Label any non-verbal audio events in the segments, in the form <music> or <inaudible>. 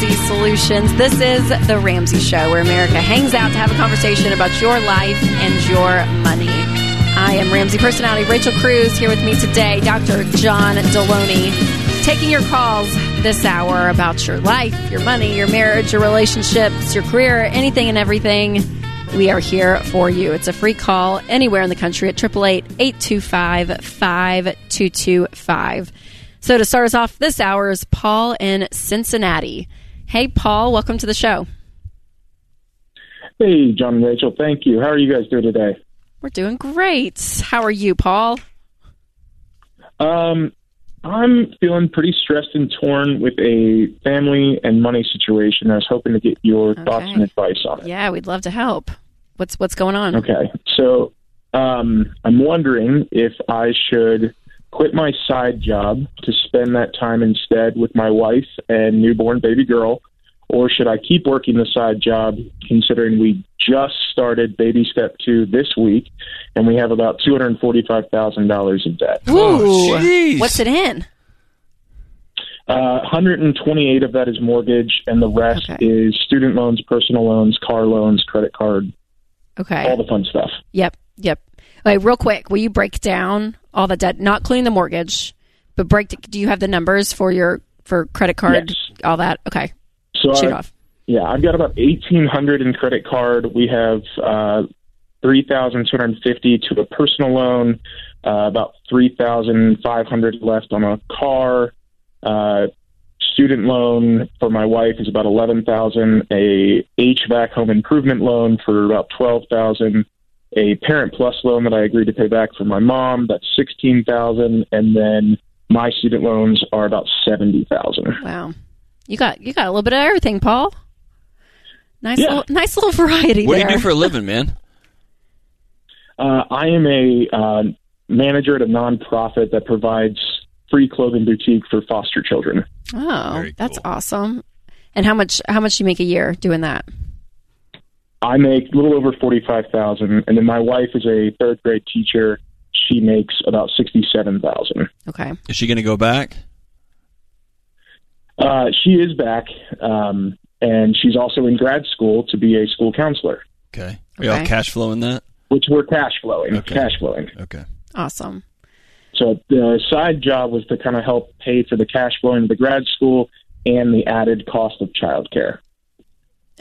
Ramsey Solutions. This is The Ramsey Show, where America hangs out to have a conversation about your life and your money. I am Ramsey personality Rachel Cruze here with me today, Dr. John Delony, taking your calls this hour about your life, your money, your marriage, your relationships, your career, anything and everything. We are here for you. It's a free call anywhere in the country at 888 825 5225. So to start us off this hour is Paul in Cincinnati. Hey, Paul, welcome to the show. Hey, John and Rachel. Thank you. How are you guys doing today? We're doing great. How are you, Paul? Um, I'm feeling pretty stressed and torn with a family and money situation. I was hoping to get your okay. thoughts and advice on it. Yeah, we'd love to help. What's what's going on? Okay, so um, I'm wondering if I should quit my side job to spend that time instead with my wife and newborn baby girl, or should I keep working the side job considering we just started baby step two this week and we have about $245,000 in debt? Ooh, oh, what's it in? Uh, 128 of that is mortgage, and the rest okay. is student loans, personal loans, car loans, credit card. Okay. All the fun stuff. Yep. Yep. Okay, real quick, will you break down all the debt, not including the mortgage, but break. Do you have the numbers for your for credit card, yes. all that? Okay, so shoot I, off. Yeah, I've got about eighteen hundred in credit card. We have uh, three thousand two hundred fifty to a personal loan, uh, about three thousand five hundred left on a car. Uh, student loan for my wife is about eleven thousand. A HVAC home improvement loan for about twelve thousand a Parent Plus loan that I agreed to pay back for my mom. That's sixteen thousand, and then my student loans are about seventy thousand. Wow, you got you got a little bit of everything, Paul. Nice, yeah. little, nice little variety. What there. do you do for a living, man? <laughs> Uh, I am a uh, manager at a nonprofit that provides free clothing boutique for foster children. Oh, that's awesome! And how much how much do you make a year doing that? I make a little over forty five thousand, and then my wife is a third grade teacher. She makes about sixty seven thousand. Okay. Is she going to go back? Uh, she is back, um, and she's also in grad school to be a school counselor. Okay. Are y'all cash flowing that? Which we're cash flowing. Okay. Cash flowing. Okay. Awesome. So the side job was to kind of help pay for the cash flowing of the grad school and the added cost of childcare.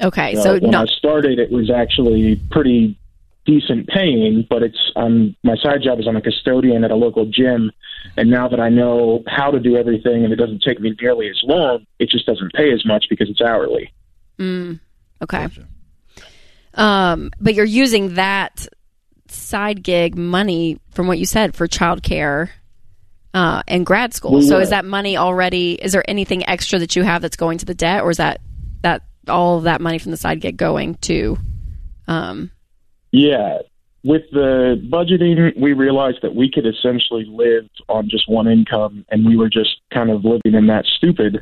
Okay, so, so when no. I started, it was actually pretty decent paying, but it's um my side job is I'm a custodian at a local gym, and now that I know how to do everything and it doesn't take me nearly as long, it just doesn't pay as much because it's hourly. Mm, okay. Gotcha. Um, but you're using that side gig money from what you said for childcare uh, and grad school. We so were. is that money already? Is there anything extra that you have that's going to the debt, or is that that all of that money from the side get going to? Um, Yeah. With the budgeting, we realized that we could essentially live on just one income, and we were just kind of living in that stupid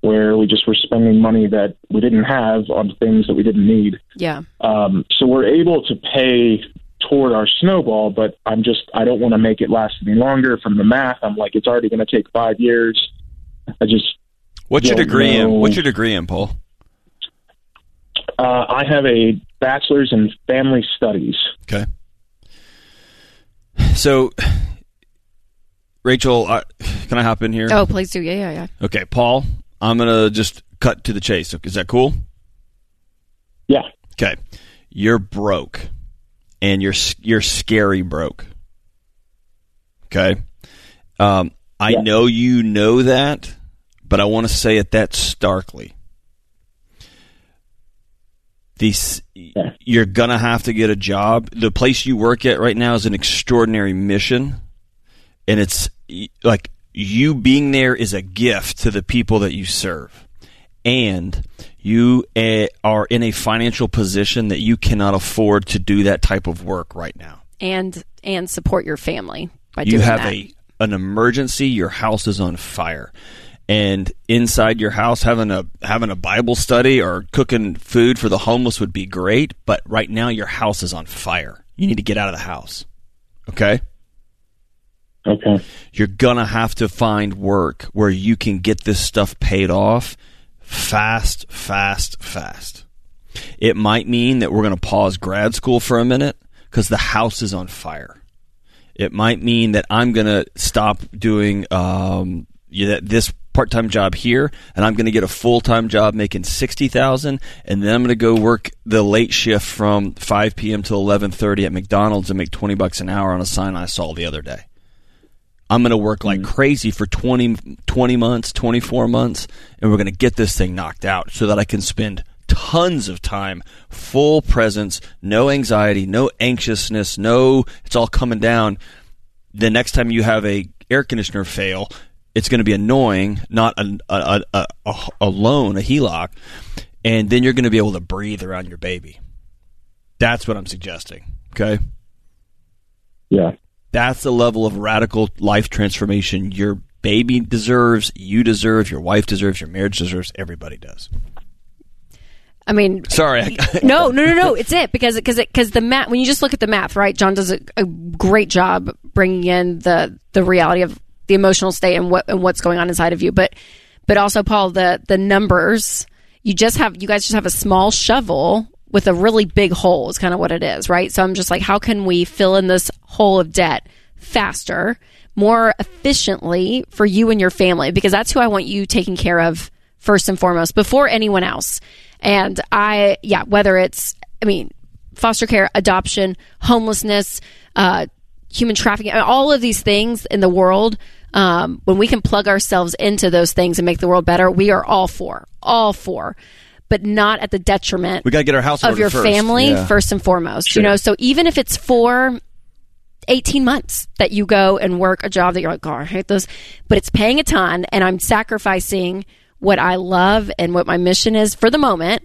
where we just were spending money that we didn't have on things that we didn't need. yeah. Um, so we're able to pay toward our snowball, but I'm just I don't want to make it last any longer. From the math, I'm like it's already going to take five years. I just What's your don't degree in? What's your degree in, Paul? Uh, I have a bachelor's in family studies. Okay. So, Rachel, uh, can I hop in here? Oh, please do. Yeah, yeah, yeah. Okay, Paul, I'm gonna just cut to the chase. Is that cool? Yeah. Okay, you're broke, and you're you're scary broke. Okay, um, I Yeah. know you know that, but I want to say it that starkly. These, Yeah. you're gonna have to get a job. The place you work at right now is an extraordinary mission, and it's like you being there is a gift to the people that you serve and you uh, are in a financial position that you cannot afford to do that type of work right now. And and support your family by You doing have that. a an emergency, your house is on fire. And inside your house having a having a Bible study or cooking food for the homeless would be great, but right now your house is on fire. You need to get out of the house. Okay? Okay. You're gonna have to find work where you can get this stuff paid off fast, fast, fast. It might mean that we're gonna pause grad school for a minute because the house is on fire. It might mean that I'm gonna stop doing um, yeah, this part-time job here and I'm going to get a full-time job making 60,000 and then I'm going to go work the late shift from 5 p.m. to 11:30 at McDonald's and make 20 bucks an hour on a sign I saw the other day. I'm going to work like mm. crazy for 20, 20 months, 24 months and we're going to get this thing knocked out so that I can spend tons of time, full presence, no anxiety, no anxiousness, no it's all coming down. The next time you have a air conditioner fail, it's going to be annoying, not a, a, a, a, a loan, a HELOC, and then you're going to be able to breathe around your baby. That's what I'm suggesting. Okay. Yeah. That's the level of radical life transformation your baby deserves, you deserve, your wife deserves, your marriage deserves, everybody does. I mean, Sorry. No, no, no, no. It's it because because because the math. When you just look at the math, right? John does a, a great job bringing in the the reality of the emotional state and what and what's going on inside of you. But but also, Paul, the the numbers. You just have you guys just have a small shovel with a really big hole. Is kind of what it is, right? So I'm just like, how can we fill in this hole of debt faster, more efficiently for you and your family? Because that's who I want you taking care of first and foremost before anyone else. And I, yeah, whether it's, I mean, foster care, adoption, homelessness, uh, human trafficking, all of these things in the world, um, when we can plug ourselves into those things and make the world better, we are all for, all for, but not at the detriment we got to get our house of your first. family Yeah. first and foremost. Sure. You know, so even if it's for 18 months that you go and work a job that you're like, oh, I hate this, but it's paying a ton and I'm sacrificing what I love and what my mission is for the moment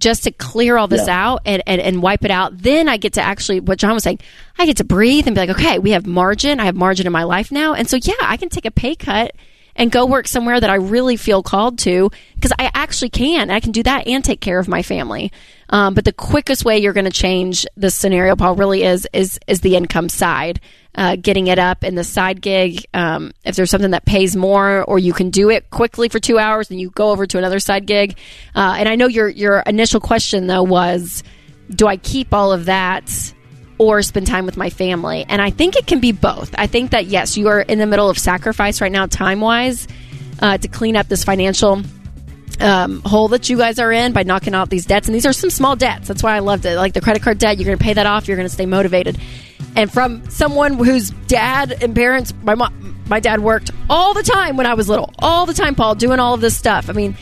just to clear all this Yeah. out and, and, and wipe it out. Then I get to actually, what John was saying, I get to breathe and be like, okay, we have margin. I have margin in my life now. And so, yeah, I can take a pay cut and go work somewhere that I really feel called to because I actually can. I can do that and take care of my family. Um, but the quickest way you're going to change this scenario, Paul, really is is is the income side, uh, getting it up in the side gig. Um, if there's something that pays more, or you can do it quickly for two hours, and you go over to another side gig. Uh, and I know your your initial question though was, do I keep all of that? or spend time with my family. And I think it can be both. I think that, yes, you are in the middle of sacrifice right now, time wise, uh, to clean up this financial um, hole that you guys are in by knocking out these debts. And these are some small debts. That's why I loved it. Like the credit card debt, you're going to pay that off, you're going to stay motivated. And from someone whose dad and parents, my mom, my dad worked all the time when I was little, all the time, Paul, doing all of this stuff. I mean,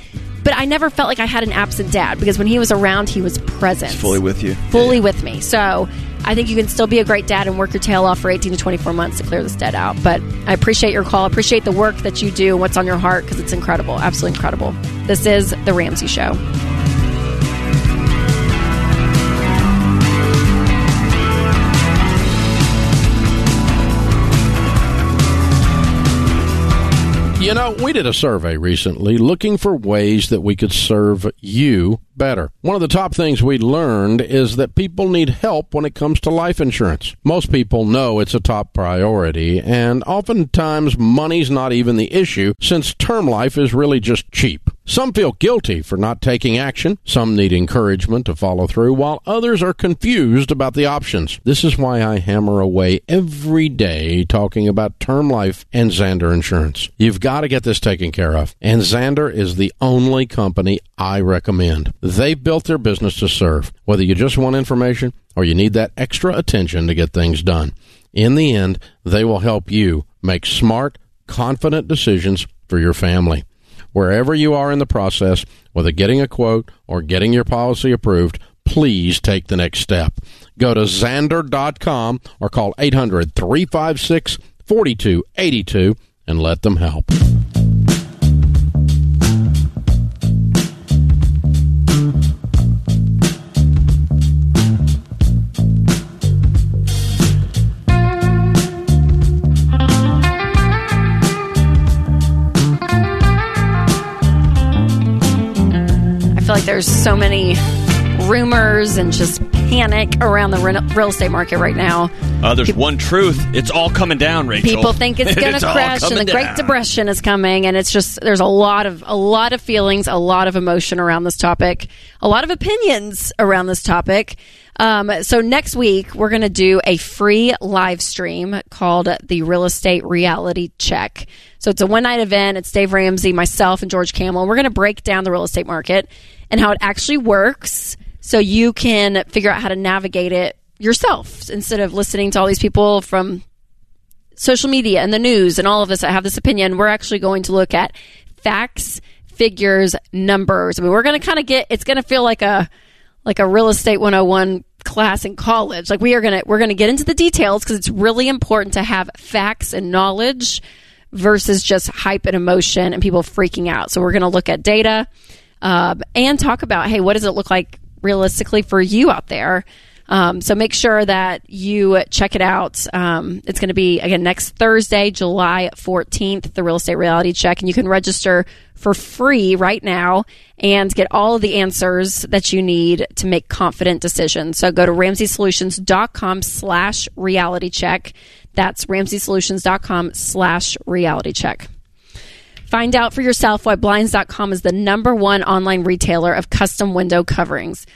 but I never felt like I had an absent dad because when he was around, he was present fully with you. fully with me. So I think you can still be a great dad and work your tail off for 18 to 24 months to clear this debt out. But I appreciate your call. appreciate the work that you do and what's on your heart because it's incredible. Absolutely incredible. This is The Ramsey Show. You know, we did a survey recently looking for ways that we could serve you better. One of the top things we learned is that people need help when it comes to life insurance. Most people know it's a top priority, and oftentimes money's not even the issue since term life is really just cheap. Some feel guilty for not taking action. Some need encouragement to follow through, while others are confused about the options. This is why I hammer away every day talking about term life and Zander Insurance. You've got to get this taken care of, and Zander is the only company I recommend. They've built their business to serve, whether you just want information or you need that extra attention to get things done. In the end, they will help you make smart, confident decisions for your family. Wherever you are in the process, whether getting a quote or getting your policy approved, please take the next step. Go to Zander.com or call 800 356 4282 and let them help. There's so many rumors and just panic around the real estate market right now. Uh, there's one truth: it's all coming down, Rachel. People think it's <laughs> going to crash, and the Great. Depression is coming, and it's just there's a lot of a lot of feelings, a lot of emotion around this topic, a lot of opinions around this topic. Um, so next week we're going to do a free live stream called the Real Estate Reality Check. So it's a one night event. It's Dave Ramsey, myself, and George Kamel. We're going to break down the real estate market and how it actually works, so you can figure out how to navigate it yourself instead of listening to all these people from social media and the news and all of us that have this opinion, we're actually going to look at facts, figures, numbers. I mean, we're going to kind of get, it's going to feel like a, like a real estate 101 class in college. Like we are going to, we're going to get into the details because it's really important to have facts and knowledge versus just hype and emotion and people freaking out. So we're going to look at data, um, and talk about, hey, what does it look like realistically for you out there? Um, so make sure that you check it out. Um, it's going to be again next Thursday, July 14th, the real estate reality check, and you can register for free right now and get all of the answers that you need to make confident decisions. So go to ramseysolutions.com slash reality check. That's ramseysolutions.com slash reality check. Find out for yourself why Blinds.com is the number one online retailer of custom window coverings.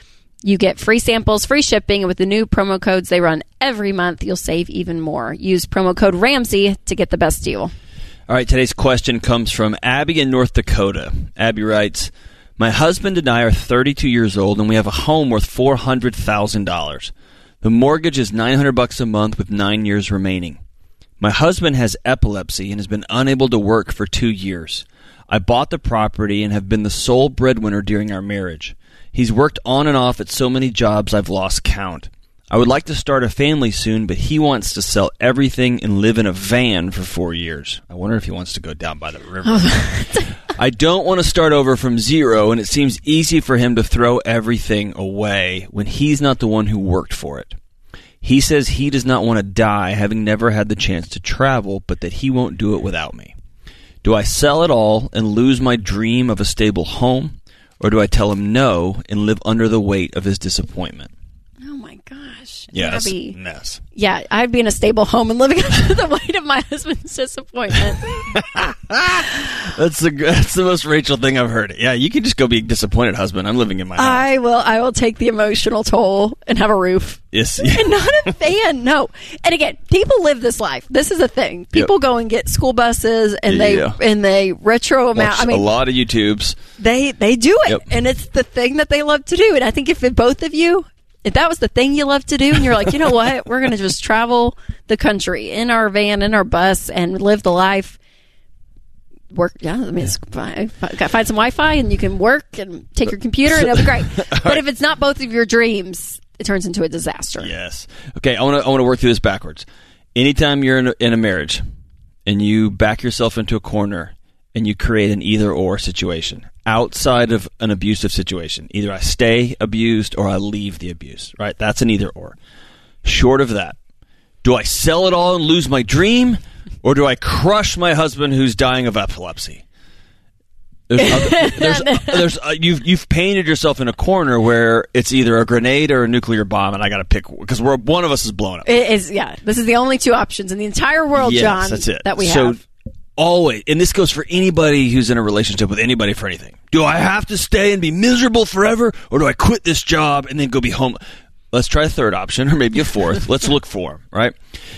You get free samples, free shipping, and with the new promo codes they run every month, you'll save even more. Use promo code Ramsey to get the best deal. All right, today's question comes from Abby in North Dakota. Abby writes, "My husband and I are 32 years old, and we have a home worth four hundred thousand dollars. The mortgage is 900 bucks a month, with nine years remaining. My husband has epilepsy and has been unable to work for two years. I bought the property and have been the sole breadwinner during our marriage. He's worked on and off at so many jobs I've lost count. I would like to start a family soon, but he wants to sell everything and live in a van for four years. I wonder if he wants to go down by the river. Oh. <laughs> I don't want to start over from zero, and it seems easy for him to throw everything away when he's not the one who worked for it. He says he does not want to die having never had the chance to travel, but that he won't do it without me. Do I sell it all and lose my dream of a stable home, or do I tell him no and live under the weight of his disappointment? Gosh. Yeah, that's a Abby. mess. Yeah, I'd be in a stable home and living <laughs> under the weight of my husband's disappointment. <laughs> That's the that's the most Rachel thing I've heard. Yeah, you can just go be a disappointed husband. I'm living in my house. I will I will take the emotional toll and have a roof. yes, <laughs> and not a fan. No. And again, people live this life. This is a thing. People go and get school buses and they Yeah. and they retro amount. Watch I mean, a lot of YouTubes. they they do it, Yep. and it's the thing that they love to do. And I think if both of you, if that was the thing you love to do, and you're like, you know what, we're going to just travel the country in our van, in our bus, and live the life. Work, yeah. I mean, it's fine. Fi- Find some Wi-Fi, and you can work and take your computer, and it'll be great. <laughs> But if it's not both of your dreams, it turns into a disaster. Yes. Okay, I want to I want to work through this backwards. Anytime you're in a, in a marriage and you back yourself into a corner and you create an either or situation outside of an abusive situation, either I stay abused or I leave the abuse, right? That's an either or. Short of that, do I sell it all and lose my dream or do I crush my husband who's dying of epilepsy? There's, other, <laughs> there's, there's uh, you've you've painted yourself in a corner where it's either a grenade or a nuclear bomb, and I got to pick because we're one of us is blown up. It is, yeah. This is the only two options in the entire world, yes, John, that's it. that we so, have. Always, and this goes for anybody who's in a relationship with anybody for anything. Do I have to stay and be miserable forever, or do I quit this job and then go be home? Let's try a third option, or maybe a fourth. <laughs> Let's look for 'em, right?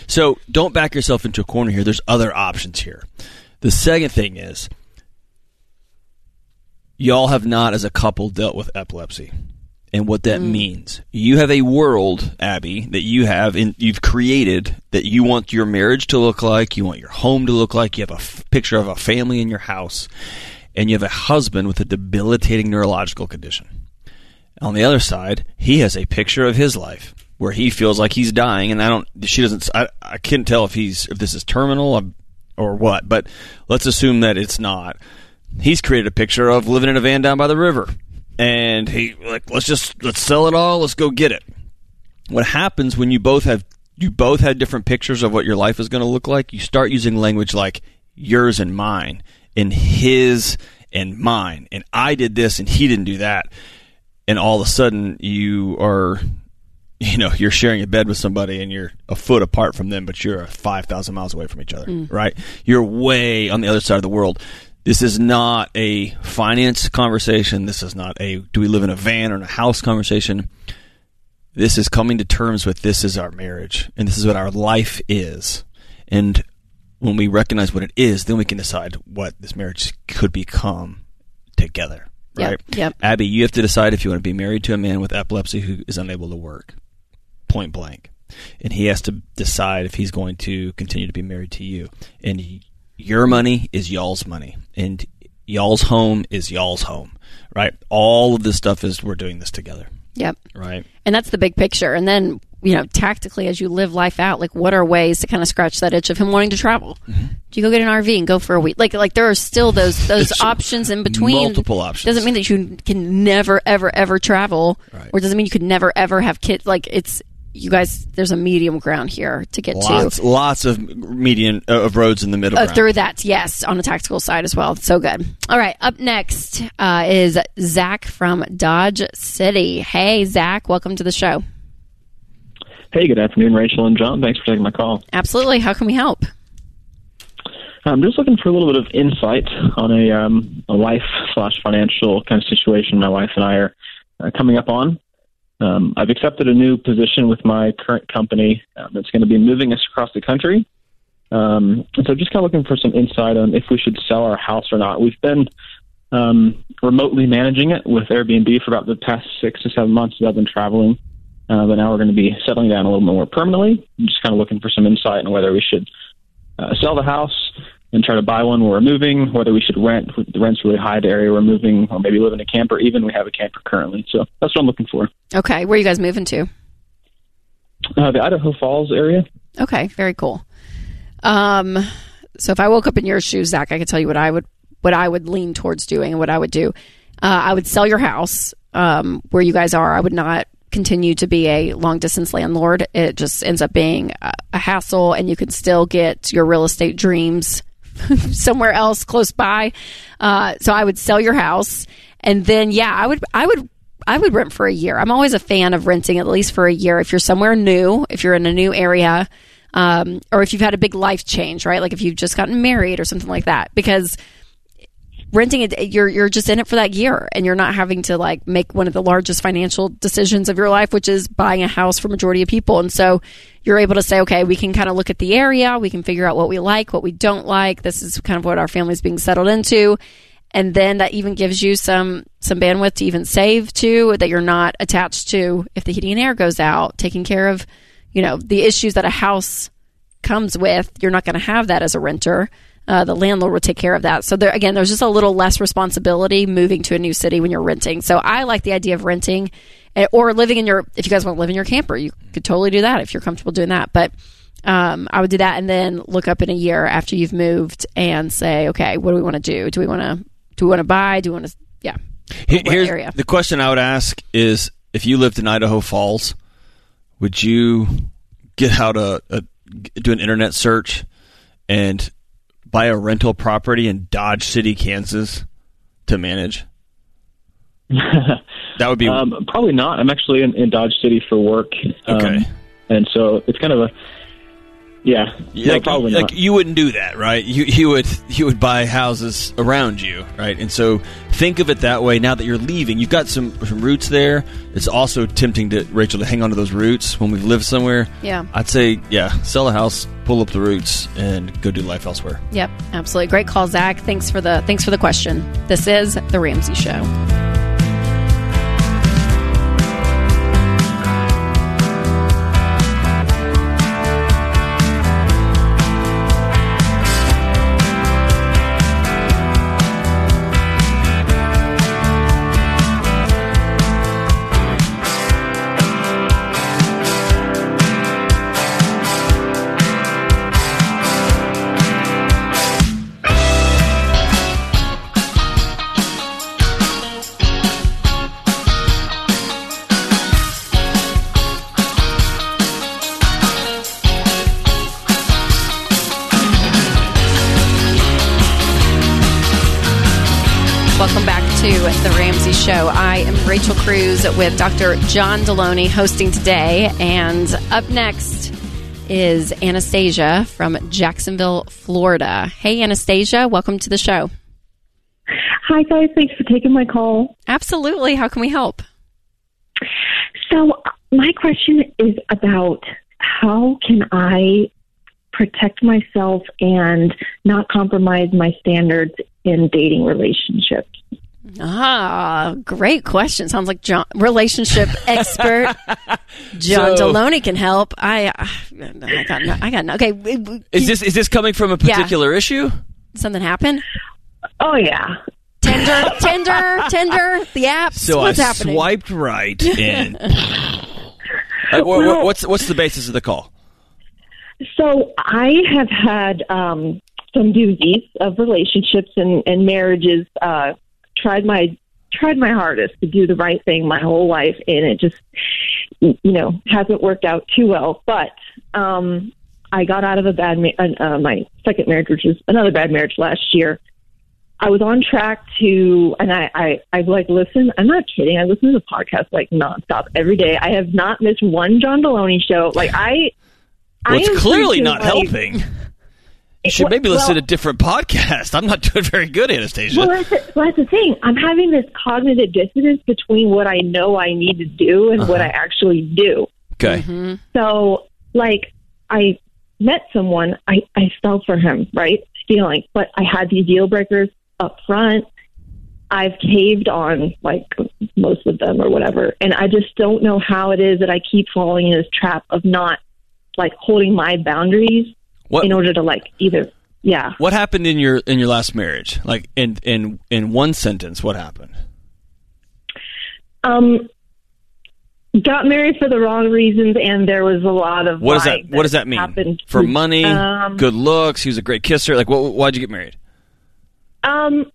So don't back yourself into a corner here. There's other options here. The second thing is, y'all have not, as a couple, dealt with epilepsy and what that mm. means. You have a world, Abby, that you have and you've created that you want your marriage to look like, you want your home to look like, you have a f- picture of a family in your house, and you have a husband with a debilitating neurological condition. On the other side, he has a picture of his life where he feels like he's dying, and I don't. She doesn't. I, I can't tell if he's if this is terminal or what, but let's assume that it's not. He's created a picture of living in a van down by the river, and he like let's just let's sell it all. Let's go get it. What happens when you both have you both had different pictures of what your life is going to look like? You start using language like yours and mine, and his and mine, and I did this and he didn't do that and all of a sudden you are you know you're sharing a bed with somebody and you're a foot apart from them, but you're five thousand miles away from each other, mm. right? You're way on the other side of the world. This is not a finance conversation. This is not a do we live in a van or in a house conversation. This is coming to terms with this is our marriage and this is what our life is. And when we recognize what it is, then we can decide what this marriage could become together. Right? yep. Abby, you have to decide if you want to be married to a man with epilepsy who is unable to work. Point blank. And he has to decide if he's going to continue to be married to you. And y- your money is y'all's money. And y'all's home is y'all's home. Right? All of this stuff is we're doing this together. Yep. Right? And that's the big picture. And then, you know, tactically, as you live life out, like what are ways to kind of scratch that itch of him wanting to travel? Mm-hmm. Do you go get an RV and go for a week? Like, like there are still those <laughs> those options in between. multiple options. Doesn't mean that you can never, ever, ever travel, Right. or doesn't mean you could never, ever have kids. Like it's you guys. There's a medium ground here to get Lots, to. lots of median uh, of roads in the middle. Uh, through that, yes, on the tactical side as well. So good. All right, up next uh, is Zach from Dodge City. Hey, Zach, welcome to the show. Hey, good afternoon, Rachel and John. Thanks for taking my call. Absolutely. How can we help? I'm just looking for a little bit of insight on a, um, a life slash financial kind of situation my wife and I are uh, coming up on. Um, I've accepted a new position with my current company um, that's going to be moving us across the country. Um, so just kind of looking for some insight on if we should sell our house or not. We've been um, remotely managing it with Airbnb for about the past six to seven months as I've been traveling. Uh, but now we're going to be settling down a little more permanently. I'm just kind of looking for some insight on whether we should uh, sell the house and try to buy one where we're moving, whether we should rent. The rent's really high the area we're moving, or maybe live in a camper. Even we have a camper currently, so that's what I'm looking for. Okay, where are you guys moving to? Uh, the Idaho Falls area. Okay, very cool. Um, so if I woke up in your shoes, Zach, I could tell you what I would what I would lean towards doing and what I would do. Uh, I would sell your house um, where you guys are. I would not continue to be a long distance landlord. It just ends up being a, a hassle, and you can still get your real estate dreams <laughs> somewhere else close by. Uh, so I would sell your house, and then yeah, I would I would I would rent for a year. I'm always a fan of renting at least for a year. If you're somewhere new, if you're in a new area, um, or if you've had a big life change, right? Like if you've just gotten married or something like that, because renting it, you're you're just in it for that year, and you're not having to like make one of the largest financial decisions of your life, which is buying a house for majority of people. And so you're able to say, okay, we can kind of look at the area, we can figure out what we like, what we don't like. This is kind of what our family's being settled into. And then that even gives you some some bandwidth to even save too, that you're not attached to if the heating and air goes out, taking care of, you know, the issues that a house comes with. You're not going to have that as a renter. Uh, the landlord will take care of that. So there again, there's just a little less responsibility moving to a new city when you're renting. So I like the idea of renting eh, or living in your. If you guys want to live in your camper, you could totally do that if you're comfortable doing that. But um, I would do that and then look up in a year after you've moved and say, okay, what do we want to do? Do we want to do we want to buy? Do we want to yeah? Here's area? the question I would ask is: If you lived in Idaho Falls, would you get out a, a do an internet search and buy a rental property in Dodge City, Kansas, to manage? <laughs> That would be Um, probably not. I'm actually in, in Dodge City for work. Um, Okay. And so it's kind of a yeah. no, like, probably like you wouldn't do that, right? You <laughs> you would you would buy houses around you, right? And so think of it that way. Now that you're leaving, you've got some, some roots there. It's also tempting to Rachel to hang on to those roots when we've lived somewhere. Yeah. I'd say yeah, sell a house, pull up the roots, and go do life elsewhere. Yep, absolutely. Great call, Zach. Thanks for the thanks for the question. This is the Ramsey Show. Welcome back to The Ramsey Show. I am Rachel Cruze with Dr. John Delony hosting today. And up next is Anastasia from Jacksonville, Florida. Hey, Anastasia, welcome to the show. Hi, guys. Thanks for taking my call. Absolutely. How can we help? So, my question is about how can I protect myself and not compromise my standards in dating relationships? Ah, great question. Sounds like John, relationship <laughs> expert John So- Delony can help. I, I got, no, I got, no, okay. Is this is this coming from a Yeah. particular issue? something happen? Oh, yeah. Tinder, <laughs> Tinder, Tinder, the apps. So What's I happening? swiped right <laughs> and. Uh, wha- wha- what's what's the basis of the call? So, I have had um, some doozies of relationships and, and marriages. Uh, tried my tried my hardest to do the right thing my whole life, and it just you know hasn't worked out too well. But um, I got out of a bad ma- uh, my second marriage, which was another bad marriage last year. I was on track to, and I, I, I like listen. I'm not kidding. I listen to the podcast like nonstop every day. I have not missed one John Delony show. Like I, Well, I it's clearly not like- helping. You should Well- maybe listen well- to different podcasts. I'm not <laughs> doing very good, Anastasia. Well, that's the, well, that's the thing. I'm having this cognitive dissonance between what I know I need to do and what uh-huh. I actually do. okay. Mm-hmm. So, like, I met someone, I, I fell for him, right? Stealing. But I had these deal breakers up front. I've caved on, like, most of them or whatever. And I just don't know how it is that I keep falling in this trap of not, like, holding my boundaries What in order to, like, either, yeah. what happened in your in your last marriage? Like in in in one sentence, what happened? Um, got married for the wrong reasons, and there was a lot of What does that lying What does that mean? Happened. For money, Um, good looks. He was a great kisser. Like, what? Why'd you get married? Um,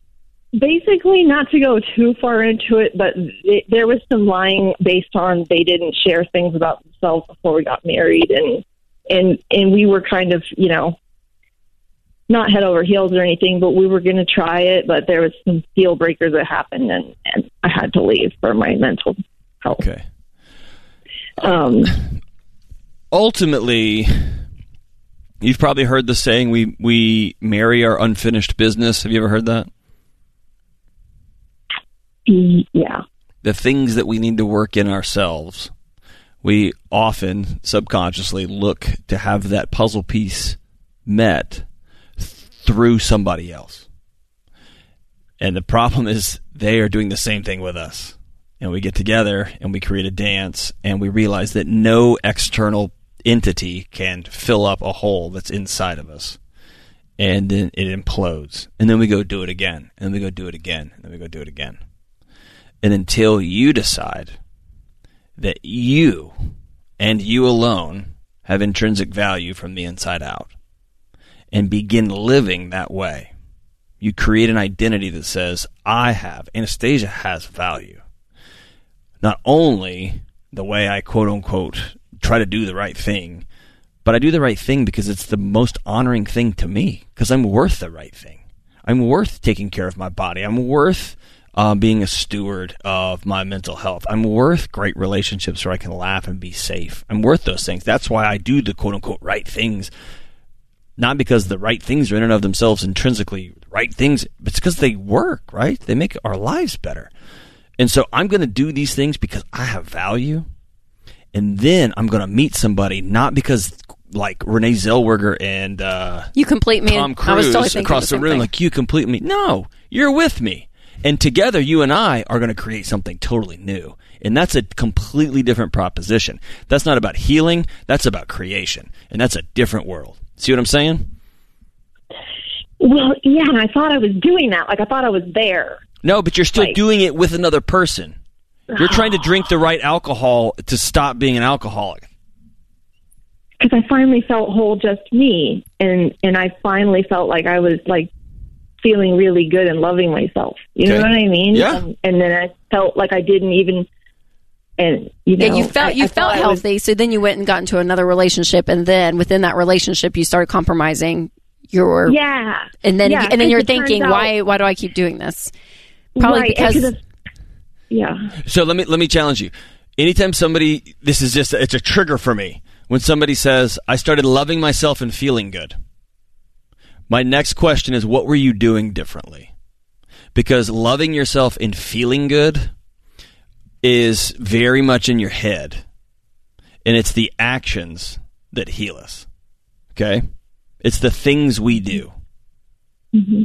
basically, not to go too far into it, but th- there was some lying based on they didn't share things about themselves before we got married, and and and we were kind of you know not head over heels or anything, but we were going to try it. But there was some deal breakers that happened, and and I had to leave for my mental health. Okay. Um, Ultimately, you've probably heard the saying, "We we marry our unfinished business." Have you ever heard that? yeah. the things that we need to work in ourselves, we often subconsciously look to have that puzzle piece met through somebody else. And the problem is they are doing the same thing with us. And we get together and we create a dance and we realize that no external entity can fill up a hole that's inside of us. And then it implodes. And then we go do it again. And then we go do it again. And then we go do it again. And until you decide that you and you alone have intrinsic value from the inside out and begin living that way, you create an identity that says, I have, Anastasia has value. Not only the way I quote unquote try to do the right thing, but I do the right thing because it's the most honoring thing to me because I'm worth the right thing. I'm worth taking care of my body. I'm worth uh, being a steward of my mental health. I'm worth great relationships where I can laugh and be safe. I'm worth those things. That's why I do the quote unquote right things. Not because the right things are in and of themselves intrinsically right things, but it's because they work, right? They make our lives better. And so I'm going to do these things because I have value. And then I'm going to meet somebody, not because like Renee Zellweger and uh, You complete me. Tom I was Cruise totally across the the room, thing. like you complete me. No, you're with me, and together you and I are going to create something totally new. And that's a completely different proposition. That's not about healing. That's about creation, and that's a different world. See what I'm saying? Well, yeah, and I thought I was doing that. Like I thought I was there. No, but you're still Right. doing it with another person. You're trying to <sighs> drink the right alcohol to stop being an alcoholic. because I finally felt whole, just me, and and I finally felt like I was like feeling really good and loving myself. You know what I mean? Yeah. And, and then I felt like I didn't even, and you know, yeah, you felt I- you I felt thought I was- healthy, so then you went and got into another relationship, and then within that relationship, you started compromising your yeah, and then Yeah, and then 'cause you're thinking, out- why why do I keep doing this? Probably right, because because yeah. So let me let me challenge you. Anytime somebody, this is just it's a trigger for me when somebody says, "I started loving myself and feeling good." My next question is, what were you doing differently? Because loving yourself and feeling good is very much in your head, and it's the actions that heal us. Okay, it's the things we do, mm-hmm.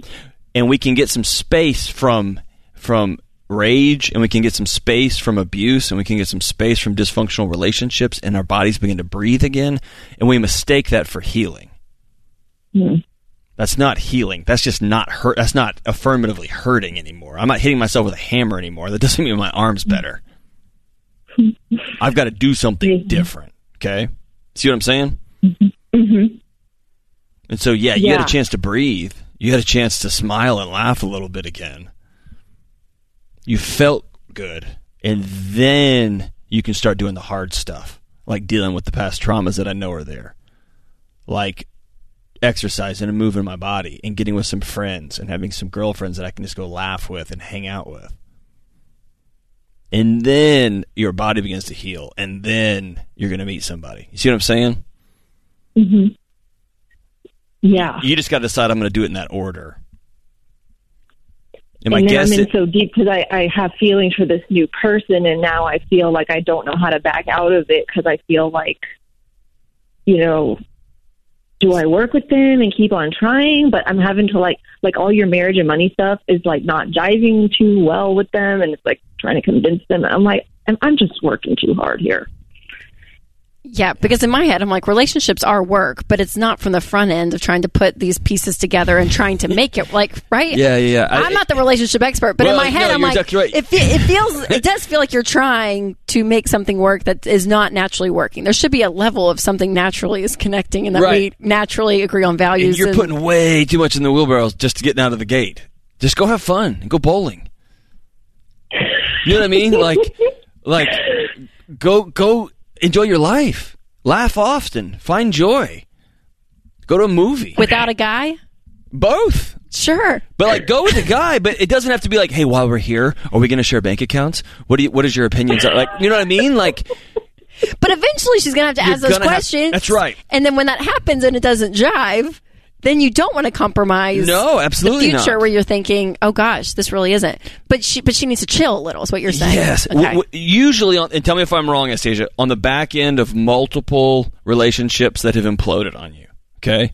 and we can get some space from from rage and we can get some space from abuse and we can get some space from dysfunctional relationships and our bodies begin to breathe again and we mistake that for healing mm-hmm. That's not healing. That's just not hurt that's not affirmatively hurting anymore. I'm not hitting myself with a hammer anymore. That doesn't mean my arm's better. I've got to do something different okay? See what i'm saying? Mm-hmm. and so yeah you Yeah. had a chance to breathe. You had a chance to smile and laugh a little bit again. You felt good. And then you can start doing the hard stuff like dealing with the past traumas that i know are there. Like exercising and moving my body and getting with some friends and having some girlfriends that i can just go laugh with and hang out with and then your body begins to heal and then you're going to meet somebody you see what i'm saying Mm-hmm. Yeah. you just got to decide i'm going to do it in that order and then guess I'm in so deep because I, I have feelings for this new person, and now I feel like I don't know how to back out of it because I feel like, you know, do I work with them and keep on trying? But I'm having to like, like all your marriage and money stuff is like not jiving too well with them, and it's like trying to convince them. I'm like, I'm, I'm just working too hard here. Yeah, because in my head, I'm like, relationships are work, but it's not from the front end of trying to put these pieces together and trying to make it like right. Yeah, yeah, yeah. I- I'm not the relationship expert, but in my head, no, I'm like, exactly right. it, it feels, it does feel like you're trying to make something work that is not naturally working. There should be a level of something naturally is connecting, and that Right. we naturally agree on values. And you're and- putting way too much in the wheelbarrows just to get out of the gate. Just go have fun and go bowling. You know what I mean? Like, like, go go enjoy your life. Laugh often. Find joy. Go to a movie. without a guy. Both. Sure. But like, go with a guy. But it doesn't have to be like, hey, while we're here, are we going to share bank accounts? What do you? What is your opinions? Like, you know what I mean? Like, But eventually she's going to have to ask those gonna have- questions. that's right. And then when that happens and it doesn't jive, then you don't want to compromise. No, absolutely The future not. where you're thinking, oh gosh, this really isn't. But she, but she needs to chill a little. Is what you're saying? Yes. Okay. W- w- usually, on, and tell me if I'm wrong, Anastasia, on the back end of multiple relationships that have imploded on you, okay?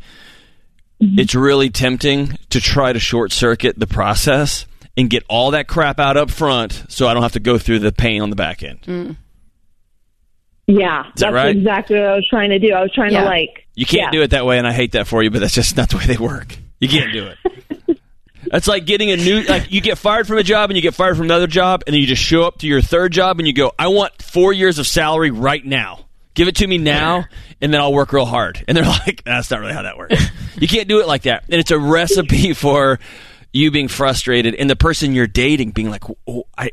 It's really tempting to try to short circuit the process and get all that crap out up front so I don't have to go through the pain on the back end. Mm. Yeah, that that's right? exactly what I was trying to do. I was trying Yeah. to like. You can't yeah. do it that way, and I hate that for you, but that's just not the way they work. You can't do it. <laughs> That's like getting a new, like you get fired from a job and you get fired from another job, and then you just show up to your third job and you go, I want four years of salary right now. Give it to me now, and then I'll work real hard. And they're <laughs> like, that's not really how that works. you can't do it like that. And it's a recipe <laughs> for you being frustrated and the person you're dating being like, oh, I,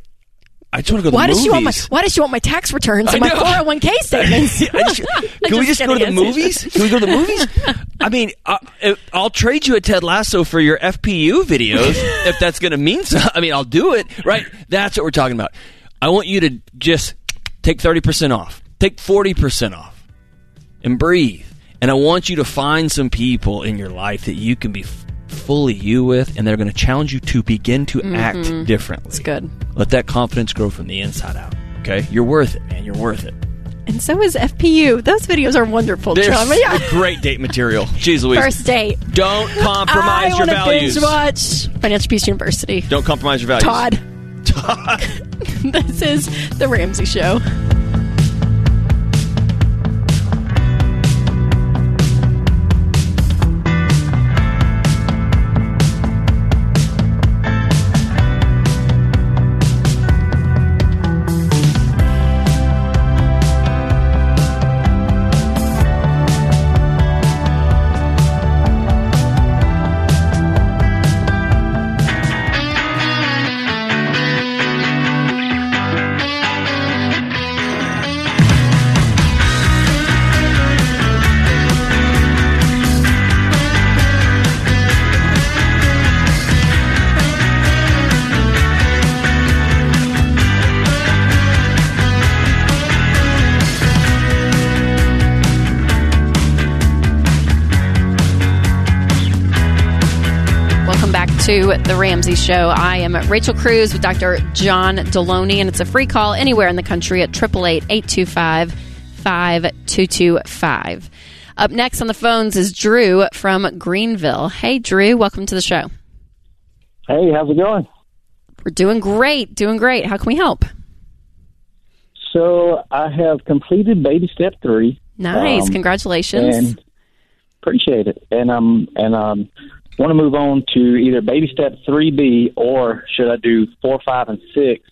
I just want to go to why the does she want my movies. Why does she want my tax returns and my 401k <laughs> statements? <laughs> Just- <laughs> can we just go to the movies? Can we go to the movies? I mean, uh, I, I'll trade you a Ted Lasso for your FPU videos if that's going to mean something. I mean, I'll do it. Right? That's what we're talking about. I want you to just take thirty percent off, take forty percent off, and breathe. And I want you to find some people in your life that you can be f- fully you with, and they're going to challenge you to begin to act mm-hmm. differently. It's good. Let that confidence grow from the inside out. Okay, you're worth it, man. You're worth it. And so is FPU. Those videos are wonderful, They're John. <laughs> Yeah. great date material. Jeez Louise. First date. Don't <laughs> I compromise your want to values. binge watch Financial Peace University. Don't compromise your values. Todd. <laughs> Todd. this is the Ramsey Show. To The Ramsey Show. I am Rachel Cruze with Dr. John Delony, and it's a free call anywhere in the country at 888 825 5225. Up next on the phones is Drew from Greenville. Hey, Drew, welcome to the show. Hey, how's it going? We're doing great, doing great. How can we help? So I have completed baby step three. Nice, Um, congratulations. and appreciate it. And um and um want to move on to either baby step three B or should I do four, five, and six?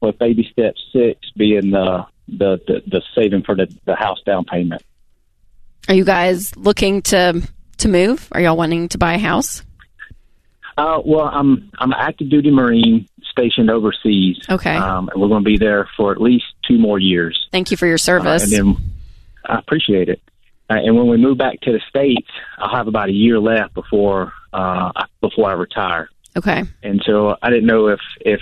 With baby step six being the the the, the saving for the, the house down payment. Are you guys looking to to move? Are y'all wanting to buy a house? Uh, well, I'm I'm an active duty Marine stationed overseas. Okay. Um, and we're going to be there for at least two more years. Thank you for your Uh, service. and then I appreciate it. Uh, and when we move back to the states, I'll have about a year left before uh, before I retire. okay. And so I didn't know if if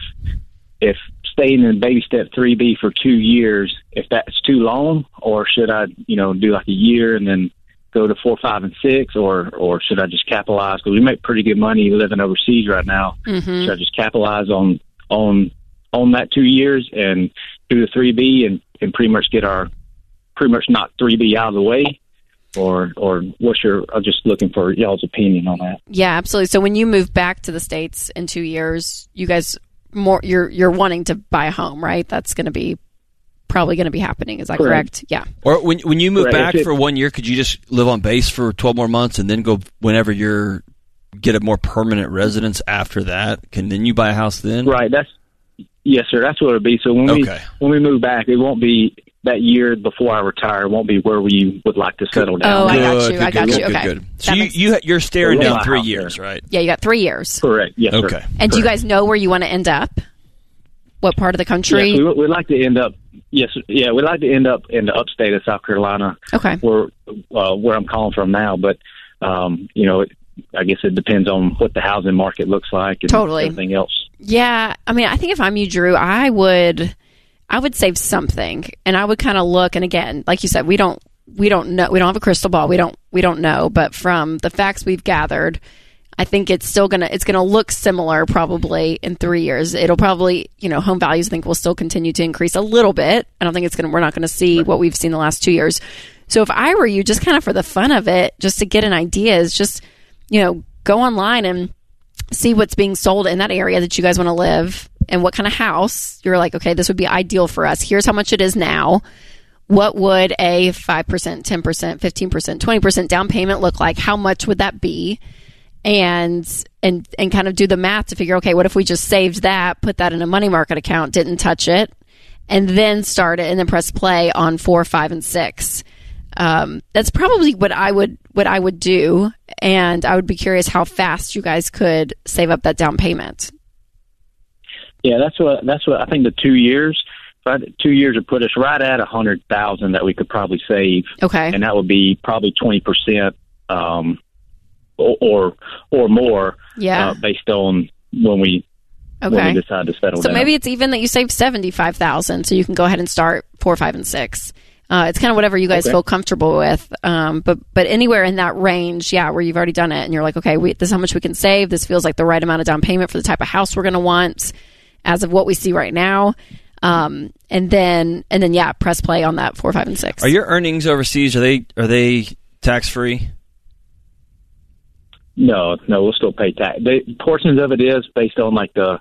if staying in baby step three B for two years, if that's too long, or should I, you know, do like a year and then go to four, five, and six, or or should I just capitalize? Because we make pretty good money living overseas right now. hmm Should I just capitalize on on on that two years and do the three B and and pretty much get our pretty much knock three B out of the way, or or what's your? I'm just looking for y'all's opinion on that. Yeah, absolutely. So when you move back to the states in two years, you guys more you're you're wanting to buy a home, right? That's going to be probably going to be happening. Is that correct? Correct. Yeah. Or when when you move Right, back it- for one year, could you just live on base for twelve more months and then go whenever you're get a more permanent residence after that? Can then you buy a house then? Right. That's yes, sir. That's what it'll be. So when we when we move back, it won't be that year before I retire. Won't be where we would like to settle down. Oh, I got you. good, I got good, you. good, Okay. good. So you, you you're staring down buy three house years, right? Yeah, you got three years. Correct. Yes, sir. Okay. And do you guys know where you want to end up? What part of the country? Yes, we, would- we'd like to end up. Yes, yeah, we'd like to end up in the upstate of South Carolina, okay. where uh, where I'm calling from now. But um, you know, it, I guess it depends on what the housing market looks like and Totally. everything else. Yeah, I mean, I think if I'm you, Drew, I would, I would save something, and I would kind of look. And again, like you said, we don't, we don't know, we don't have a crystal ball. We don't, we don't know. But from the facts we've gathered, I think it's still gonna, it's gonna look similar probably in three years. It'll probably, you know, home values I think will still continue to increase a little bit. I don't think it's gonna, we're not gonna see what we've seen the last two years. So if I were you, just kind of for the fun of it, just to get an idea, is just, you know, go online and see what's being sold in that area that you guys want to live and what kind of house you're like, okay, this would be ideal for us. Here's how much it is now. What would a 5%, 10%, 15%, 20% down payment look like? How much would that be? And and and kind of do the math to figure, okay, what if we just saved that, put that in a money market account, didn't touch it, and then start it and then press play on four, five, and six. Um, that's probably what I would what I would do, and I would be curious how fast you guys could save up that down payment. Yeah, that's what that's what I think. The two years, two years would put us right at a hundred thousand that we could probably save, Okay. and that would be probably twenty percent, um, or, or or more, Yeah. uh, based on when we when we decide to settle So down. maybe it's even that you save seventy five thousand, so you can go ahead and start four, five, and six. Uh, it's kind of whatever you guys Okay. feel comfortable with, um, but but anywhere in that range, yeah, where you've already done it, and you're like, okay, we, this is how much we can save. This feels like the right amount of down payment for the type of house we're going to want, as of what we see right now. Um, and then and then yeah, press play on that four, five, and six. Are your earnings overseas? Are they are they tax free? No, no, we'll still pay tax. They, portions of it is based on like the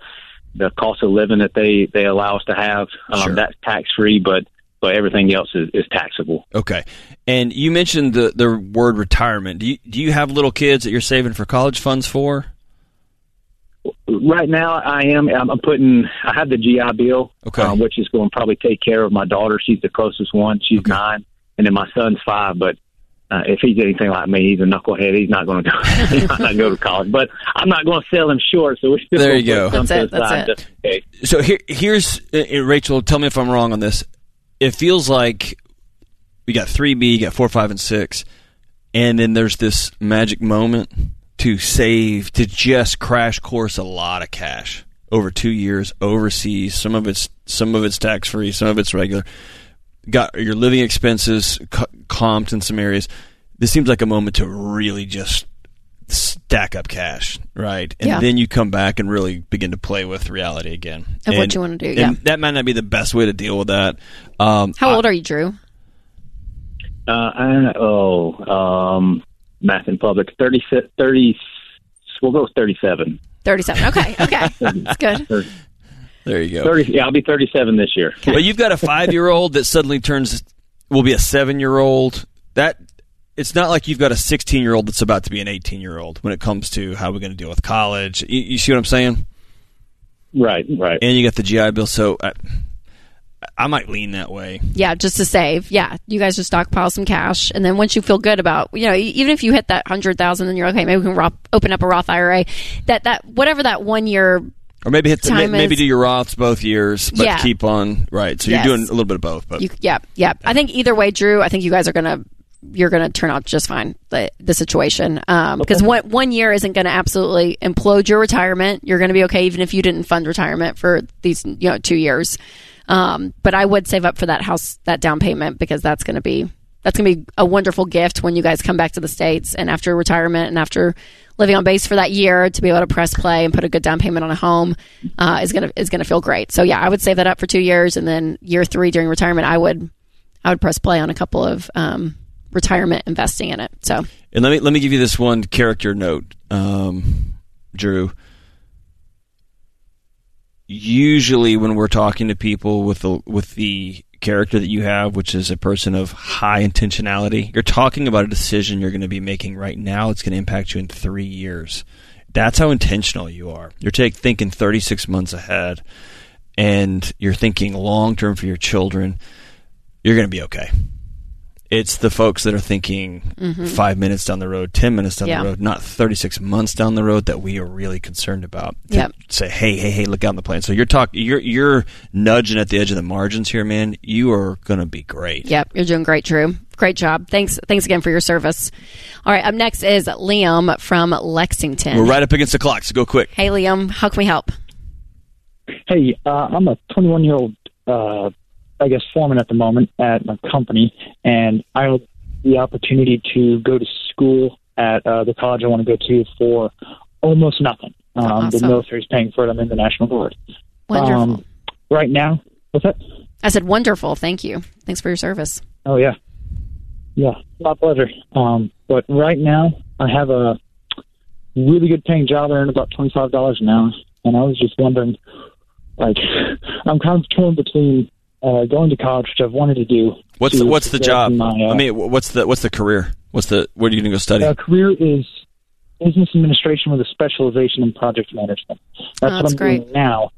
the cost of living that they they allow us to have. Um, Sure. That's tax free, but but everything else is, is taxable. Okay. And you mentioned the the word retirement. Do you do you have little kids that you're saving for college funds for? Right now, I am. I'm I'm putting. I have the GI Bill, Okay. um, which is going to probably take care of my daughter. She's the closest one. She's Okay. nine, and then my son's five. But uh, if he's anything like me, he's a knucklehead. He's not going to go. <laughs> he's not going to go to college. But I'm not going to sell him short. So we There you go. That's to it, the that's it. just. So here here's uh, uh, Rachel. Tell me if I'm wrong on this. It feels like we got three B, you got four, five, and six, and then there's this magic moment to save to just crash course a lot of cash over two years overseas. Some of it's some of it's tax free, some of it's regular. Got your living expenses co- comped in some areas. This seems like a moment to really just stack up cash, right? And Yeah. then you come back and really begin to play with reality again. Of what And- you wanna do, and yeah. That might not be the best way to deal with that. Um, How I- old are you, Drew? Uh, I oh, um, math in public, 30, 30 we'll go with 37. 37. Okay, <laughs> okay. That's good. there you go. 30, yeah, I'll be 37 this year. But you've got a five year old that suddenly turns will be a seven year old. That it's not like you've got a sixteen year old that's about to be an eighteen year old when it comes to how we're going to deal with college. You, you see what I'm saying? Right, right. And you got the GI Bill, so I, I might lean that way. Yeah, just to save. Yeah, you guys just stockpile some cash, and then once you feel good about, you know, e- even if you hit that hundred thousand, then you're okay. Maybe we can ro- open up a Roth IRA. That that whatever that one year. Or maybe hit the, Time maybe is- do your Roths both years, but Yeah. keep on right. So Yes. you're doing a little bit of both. But You, yeah, yeah. I think either way, Drew. I think you guys are gonna you're gonna turn out just fine. The the situation um, because one one year isn't gonna absolutely implode your retirement. You're gonna be okay even if you didn't fund retirement for these you know two years. Um, but I would save up for that house that down payment because that's gonna be that's gonna be a wonderful gift when you guys come back to the states and after retirement and after living on base for that year to be able to press play and put a good down payment on a home uh, is gonna is gonna feel great. So yeah, I would save that up for two years and then year three during retirement, I would I would press play on a couple of um, retirement investing in it. So And let me let me give you this one character note, um, Drew. Usually, when we're talking to people with the with the character that you have, which is a person of high intentionality, you're talking about a decision you're going to be making right now. It's going to impact you in three years. That's how intentional you are. You're take, thinking 36 months ahead, and you're thinking long term for your children. You're going to be okay. It's the folks that are thinking five minutes down the road, ten minutes down Mm-hmm. Yeah. the road, not thirty six months down the road that we are really concerned about. To Yep. Say, hey, hey, hey, look out on the plan. So you're talking, you're you're nudging at the edge of the margins here, man. You are going to be great. yep, you're doing great, Drew. Great job. Thanks thanks again for your service. All right, up next is Liam from Lexington. We're right up against the clock, so go quick. Hey Liam, how can we help? Hey, uh, I'm a 21 year old, uh, I guess, foreman at the moment at my company, and I have the opportunity to go to school at uh, the college I want to go to for almost nothing. Um, Awesome. The military's paying for it. I'm in the National Guard. Wonderful. Um, right now, what's that? I said wonderful. Thank you. Thanks for your service. Oh yeah, yeah, my pleasure. Um, but right now, I have a really good paying job. I earn about twenty five dollars an hour, and I was just wondering, like, <laughs> I'm kind of torn between uh, going to college, which I've wanted to do. What's to the, what's the job? My, uh, I mean, what's the what's the career? What's the where are you going to go study? uh, career is business administration with a specialization in project management. That's Oh, what I'm great. doing now.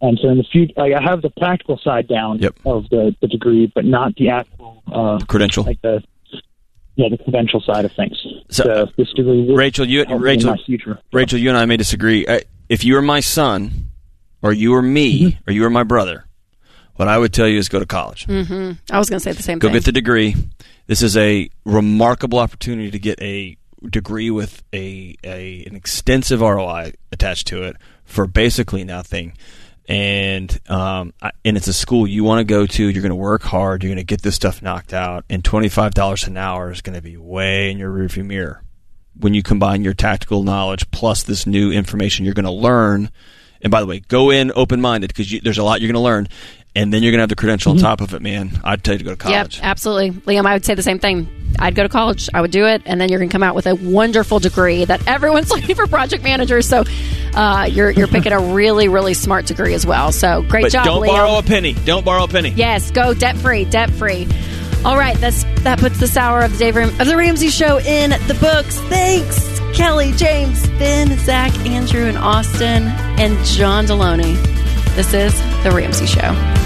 And so in the future, like, I have the practical side down Yep. of the, the degree, but not the actual uh, Credential. like the yeah the credential side of things. So, So, this degree Rachel, you help Rachel, my future. Rachel, you and I may disagree. I, if you were my son, or you were me, Mm-hmm. or you were my brother, what I would tell you is go to college. Mm-hmm. I was going to say the same Go thing. Go get the degree. This is a remarkable opportunity to get a degree with a, a an extensive ROI attached to it for basically nothing. And um, and it's a school you want to go to. You're going to work hard. You're going to get this stuff knocked out. And twenty five dollars an hour is going to be way in your rearview mirror when you combine your tactical knowledge plus this new information you're going to learn. And by the way, go in open minded because there's a lot you're going to learn, and then you're going to have the credential on top of it, man. I'd tell you to go to college. Yep, college. absolutely. Liam, I would say the same thing. I'd go to college. I would do it, and then you're going to come out with a wonderful degree that everyone's <laughs> looking for project managers. So uh, you're you're picking a really really smart degree as well. So great But job, don't Liam. borrow a penny. Don't borrow a penny. Yes, go debt free, debt free. All right, that's that puts this hour of the Dave Ram- of the Ramsey Show in the books. Thanks, Kelly, James, Ben, Zach, Andrew, and Austin, and John Delony. This is the Ramsey Show.